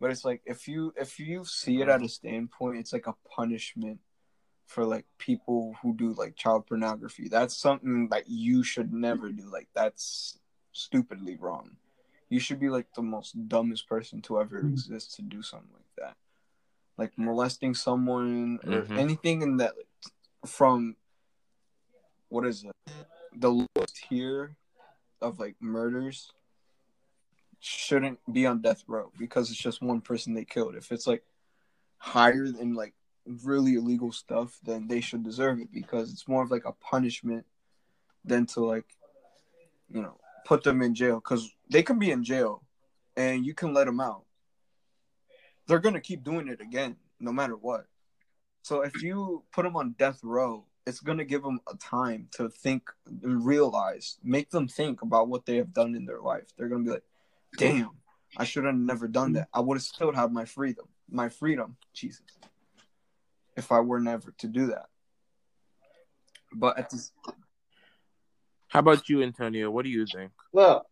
but it's like if you if you see it at a standpoint, it's like a punishment for like people who do like child pornography. That's something that you should never do. Like that's stupidly wrong. You should be like the most dumbest person to ever exist to do something like that. Like molesting someone or Mhm. anything in that from what is it? The lowest tier of like murders shouldn't be on death row because it's just one person they killed. If it's like higher than like really illegal stuff, then they should deserve it because it's more of like a punishment than to like, you know, put them in jail because they can be in jail and you can let them out. They're gonna keep doing it again, no matter what. So if you put them on death row, it's gonna give them a time to think and realize, make them think about what they have done in their life. They're gonna be like, "Damn, I should have never done that. I would have still had my freedom, my freedom, Jesus, if I were never to do that." But at this, How about you, Antonio? What do you think? Well,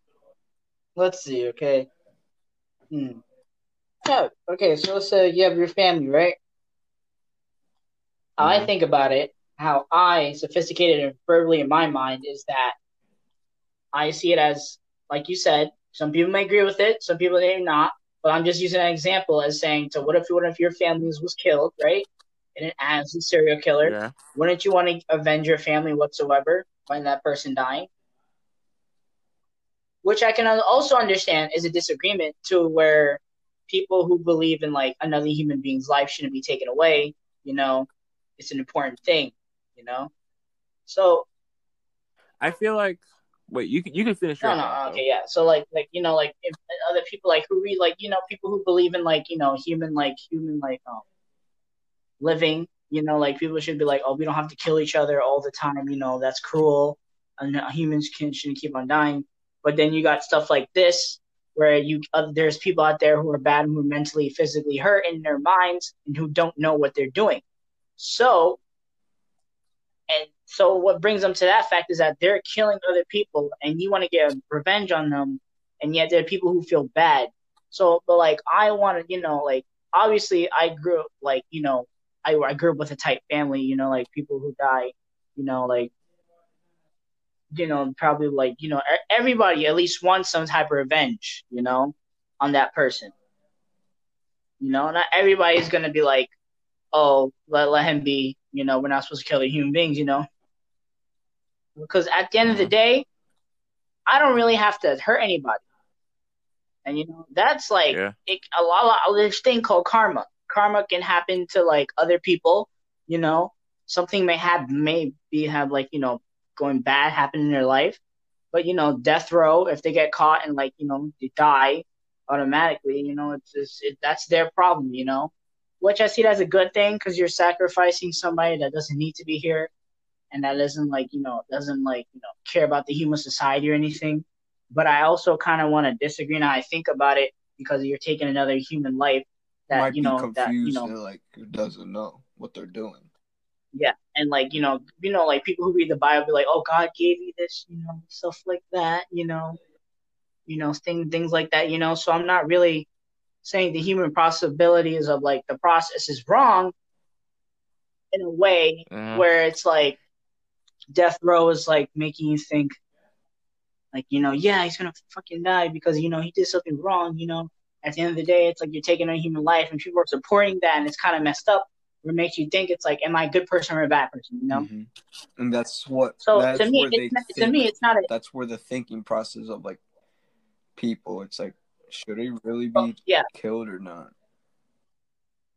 let's see, okay. Hmm. Yeah, okay, so let's say you have your family, right? How I think about it, how I, sophisticated and verbally in my mind, is that I see it as, like you said, some people may agree with it, some people may not, but I'm just using an example as saying, so what if one of your families was killed, right? And it as a serial killer, Yeah. wouldn't you want to avenge your family whatsoever when that person dying? Which I can also understand is a disagreement to where people who believe in like another human being's life shouldn't be taken away, you know, it's an important thing, you know. So I feel like. Wait, you can you can finish no, no, thought, though. okay, yeah. So like, like you know, like if other people like who read like you know people who believe in like you know human like human like um living, you know, like people should be like, oh, we don't have to kill each other all the time, you know, that's cruel, and humans can shouldn't keep on dying. But then you got stuff like this where you uh, there's people out there who are bad and who are mentally, physically hurt in their minds and who don't know what they're doing. So and so what brings them to that fact is that they're killing other people and you want to get revenge on them and yet there are people who feel bad. So but like I want to, you know, like obviously I grew up like, you know, I I grew up with a tight family, you know, like people who die, you know, like you know, probably like, you know, everybody at least wants some type of revenge, you know, on that person. You know, not everybody's gonna be like, oh, let, let him be. You know, we're not supposed to kill the human beings. You know, because at the end of the Mhm. day, I don't really have to hurt anybody, and you know that's like Yeah. it, a lot of this thing called karma. Karma can happen to like other people. You know, something may have maybe have like you know going bad happen in their life, but you know, death row if they get caught and like you know they die automatically. You know, it's just, it, that's their problem. You know, which I see as a good thing because you're sacrificing somebody that doesn't need to be here and that doesn't like you know doesn't like you know care about the human society or anything. But I also kind of want to disagree now. I think about it because you're taking another human life that might you know that you know like who doesn't know what they're doing. yeah, and like you know, you know, like people who read the Bible be like, "Oh, God gave you this," you know, stuff like that, you know, you know, things things like that, you know. So I'm not really saying the human possibilities of like the process is wrong in a way Mhm. where it's like death row is like making you think, like you know, yeah, he's gonna fucking die because you know he did something wrong. You know, at the end of the day, it's like you're taking a human life, and people are supporting that, and it's kind of messed up. It makes you think it's like, am I a good person or a bad person? You know. Mhm. And that's what. So that's to me, it's not, to me, it's not a that's where the thinking process of like people. It's like, should he really Oh, be yeah. killed or not?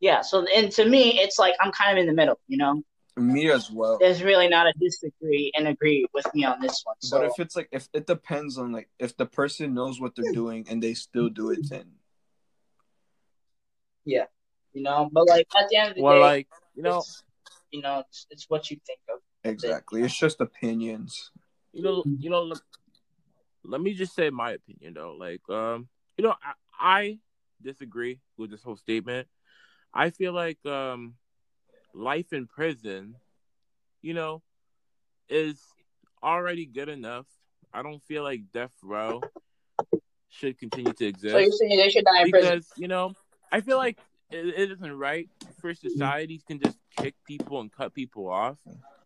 yeah. So and to me, it's like I'm kind of in the middle. You know, Me as well. there's really not a disagree and agree with me on this one. So But if it's like if it depends on like if the person knows what they're doing and they still do it, then yeah, you know, but like at the end of the Well, day, like you know, you know, it's, it's what you think of. exactly. It's just opinions. you know, you know. Let, let me just say my opinion though. Like, um, you know, I, I disagree with this whole statement. I feel like um, life in prison, you know, is already good enough. I don't feel like death row should continue to exist So you're saying they should die in prison? because you know I feel like it, it isn't right for societies can just kick people and cut people off.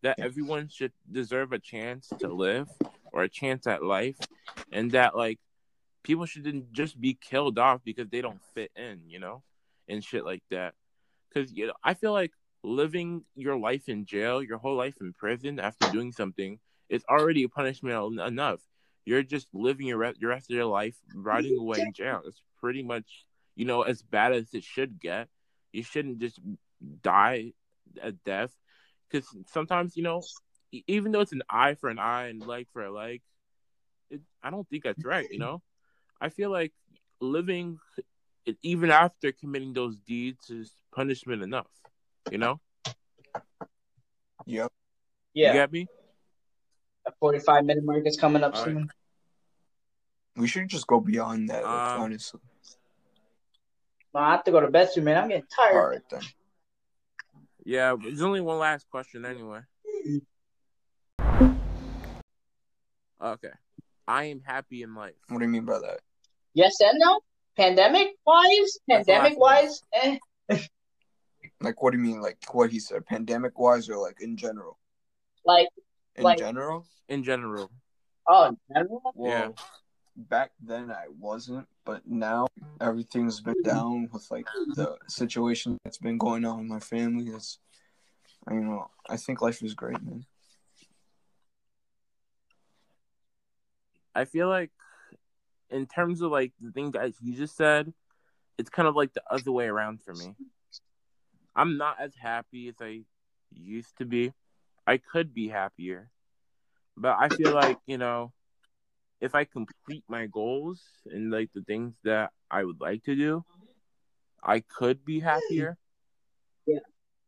That everyone should deserve a chance to live or a chance at life, and that like people shouldn't just be killed off because they don't fit in, you know, and shit like that. Because you know, I feel like living your life in jail, your whole life in prison after doing something, is already a punishment enough. You're just living your re- your rest of your life rotting away in jail. It's pretty much you know as bad as it should get. You shouldn't just die a death because sometimes you know even though it's an eye for an eye and leg for a leg, it, I don't think that's right. You know, I feel like living even after committing those deeds is punishment enough. You know, Yep. you Yeah, get me? a 45 minute mark is coming up All right. soon. We should just go beyond that, like, Um, honestly. Well, I have to go to bed soon, man. I'm getting tired. All right then. Yeah, but there's only one last question anyway. Okay, I am happy in life. What do you mean by that? Yes and no. Pandemic wise, That's the last pandemic wise, eh. Like, what do you mean? Like what he said, pandemic wise, or like in general? Like, In Like- general. In general, oh, in general? Well, Yeah. back then I wasn't, but now everything's been down with like the situation that's been going on in my family. It's, you know, I think life is great, man. I feel like in terms of like the thing that you just said, it's kind of like the other way around for me. I'm not as happy as I used to be. I could be happier. But I feel like, you know, if I complete my goals and like the things that I would like to do, I could be hmm. happier. Yeah.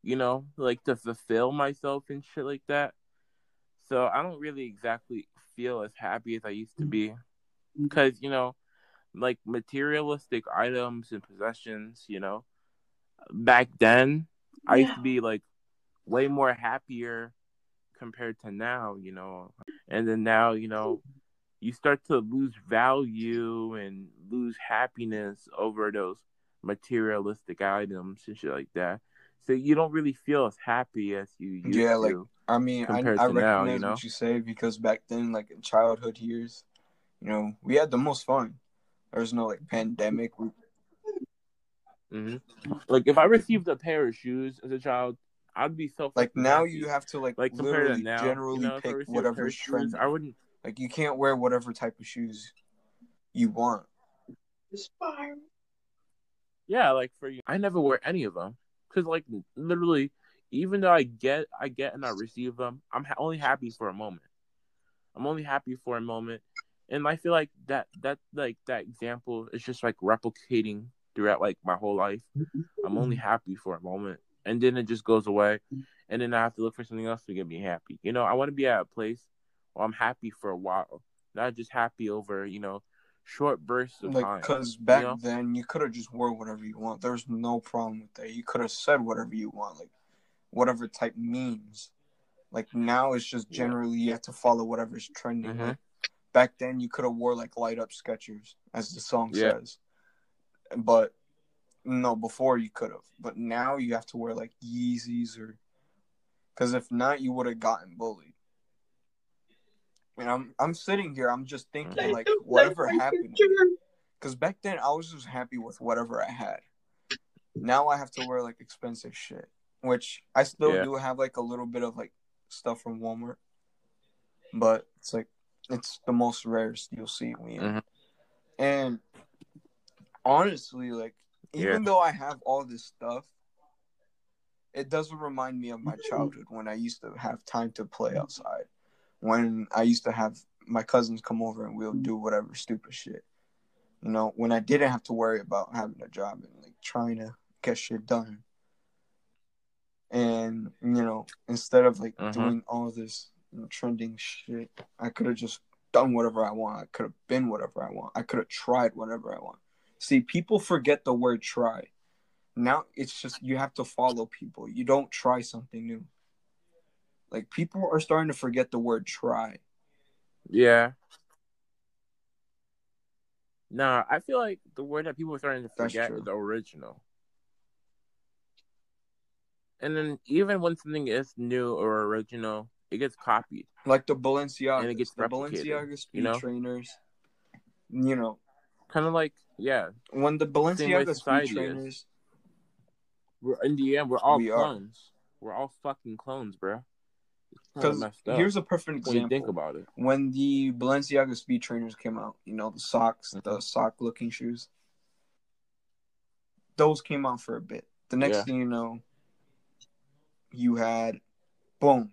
You know, like to fulfill myself and shit like that. So I don't really exactly feel as happy as I used to hmm. be. Because, you know, like materialistic items and possessions, you know, back then I used to be like way more happier compared to now, you know. And then now, you know, you start to lose value and lose happiness over those materialistic items and shit like that. So you don't really feel as happy as you used Yeah, like, to. I mean, I, I recognize now, you know? what you say because back then, like in childhood years, you know, we had the most fun. There was no like pandemic. We, hmm Like if I received a pair of shoes as a child, I'd be so like now, happy. you have to like, like literally now, generally you know, pick received a pair whatever's of. I wouldn't. Like you can't wear whatever type of shoes you want. Yeah, like for you, I never wear any of them because, like, literally, even though I get, I get and I receive them, I'm ha- only happy for a moment. I'm only happy for a moment, and I feel like that, that, like that example is just like replicating throughout like my whole life. I'm only happy for a moment, and then it just goes away, and then I have to look for something else to get me happy. You know, I want to be at a place where I'm happy for a while, not just happy over, you know, short bursts of Like, time. cause back know? then you could have just wore whatever you want. There's no problem with that. You could have said whatever you want, like whatever type memes. Like now it's just Yeah. generally you have to follow whatever's trending. Mhm. Like, back then you could have wore like light up Skechers, as the song Yeah. says. But no, before you could have. But now you have to wear like Yeezys or, because if not, you would have gotten bullied. And I'm I'm sitting here. I'm just thinking like whatever happened. Because back then I was just happy with whatever I had. Now I have to wear like expensive shit, which I still Yeah. do have like a little bit of like stuff from Walmart, but it's like it's the most rarest you'll see me. Mhm. And honestly, like Yeah. even though I have all this stuff, it doesn't remind me of my childhood when I used to have time to play outside. When I used to have my cousins come over and we'll do whatever stupid shit. You know, when I didn't have to worry about having a job and like trying to get shit done. And, you know, instead of like Mhm. doing all this trending shit, I could have just done whatever I want. I could have been whatever I want. I could have tried whatever I want. See, people forget the word try. Now it's just you have to follow people. You don't try something new. Like people are starting to forget the word try. Yeah. Nah, I feel like the word that people are starting to forget is original. And then even when something is new or original, it gets copied. Like the Balenciagas, And it gets the Balenciaga speed you know? trainers. You know, Kind of like, yeah, when the Balenciaga speed is. trainers, we're in the end, we're all We are. clones. We're all fucking clones, bro. because here's a perfect when you example. think about it. when the Balenciaga speed trainers came out, you know, the socks, the Mhm. sock looking shoes. Those came out for a bit. The next Yeah. thing you know, you had boom.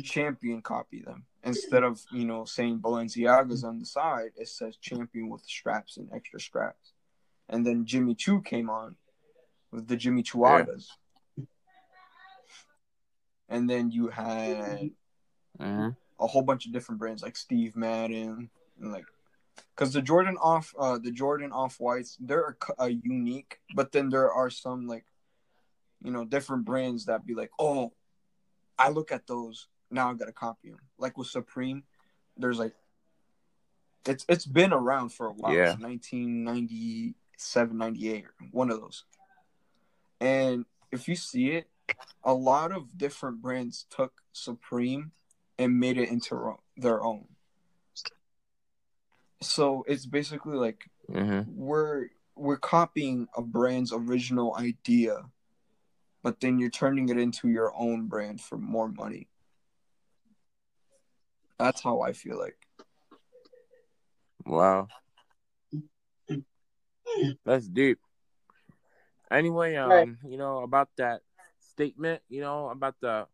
Champion copy them. Instead of, you know, saying Balenciagas on the side, it says champion with straps and extra straps. And then Jimmy Choo came on with the Jimmy Chuagas. And then you had Mm-hmm. a whole bunch of different brands like Steve Madden and like because the Jordan off uh the Jordan off whites they're a, a unique but then there are some like you know different brands that be like oh I look at those now I gotta copy them like with Supreme there's like it's it's been around for a while Yeah. It's 1997 98 one of those and if you see it a lot of different brands took Supreme and made it into their own. So it's basically like Mm-hmm. we're we're copying a brand's original idea, but then you're turning it into your own brand for more money. That's how I feel like. Wow. That's deep. Anyway, um, Right. you know, about that statement, you know, about the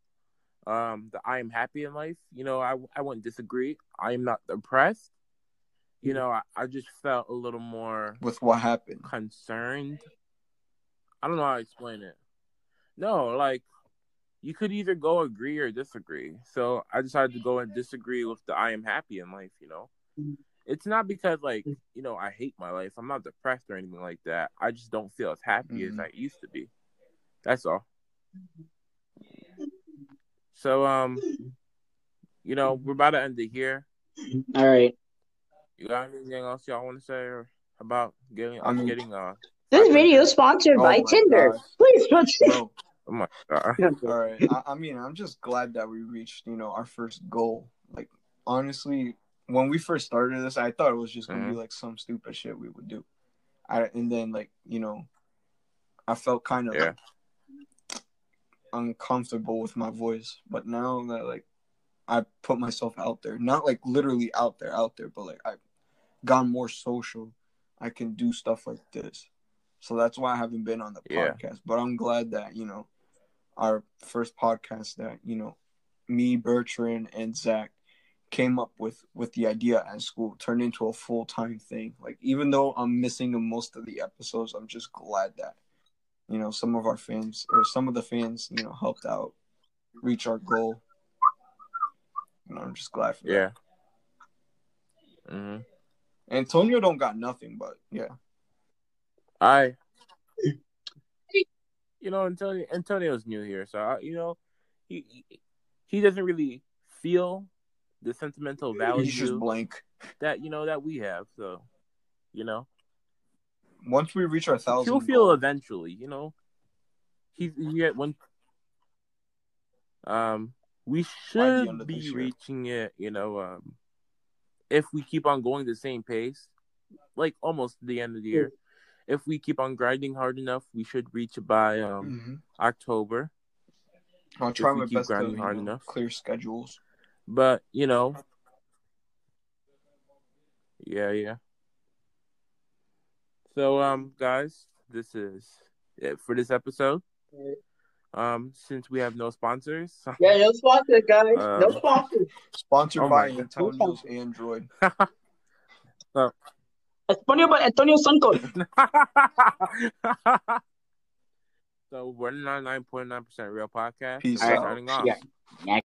um the I am happy in life, you know, I I wouldn't disagree. I am not depressed. You know, I, I just felt a little more With what happened, concerned. I don't know how to explain it. No, like you could either go agree or disagree. So I decided to go and disagree with the I am happy in life, you know. Mhm. It's not because like, you know, I hate my life. I'm not depressed or anything like that. I just don't feel as happy as Mhm. I used to be. That's all. So um you know, we're about to end it here. All right. You got anything else y'all want to say or about getting I mean- getting uh This video is sponsored Oh by Tinder. gosh. Please sponsor. bro. Oh my god. All right. I, I mean, I'm just glad that we reached, you know, our first goal. Like, honestly, when we first started this, I thought it was just gonna Mhm. be like some stupid shit we would do. I and then like you know, I felt kind of Yeah. uncomfortable with my voice, but now that like I put myself out there, not like literally out there, out there, but like I've gone more social, I can do stuff like this. So that's why I haven't been on the Yeah. podcast. But I'm glad that, you know, our first podcast that, you know, me, Bertram, and Zach came up with with the idea at school turned into a full time thing. Like even though I'm missing most of the episodes, I'm just glad that, you know, some of our fans or some of the fans, you know, helped out reach our goal. And I'm just glad for Yeah. that. hmm Antonio don't got nothing, but yeah. I, you know, Antonio Antonio's new here, so I, you know, he he- doesn't really feel the sentimental value He's just blank. that you know that we have. So, you know, Once we reach our thousand, he'll feel goal, eventually. You know, he's he had one. Um, we should be reaching it. You know, um, if we keep on going the same pace, like almost the end of the year. If we keep on grinding hard enough, we should reach it by um, hmm October. I'll try we my keep best to grinding you hard know, enough. clear schedules. But you know, yeah, yeah. So, um, guys, this is it for this episode. Um, since we have no sponsors, Yeah, no sponsors, guys. no Um, sponsors. Sponsored Oh by my God. Antonio's Android. Espanol by Antonio Santos. so we're ninety nine point nine percent real podcast. Peace We're out. signing off. Yeah.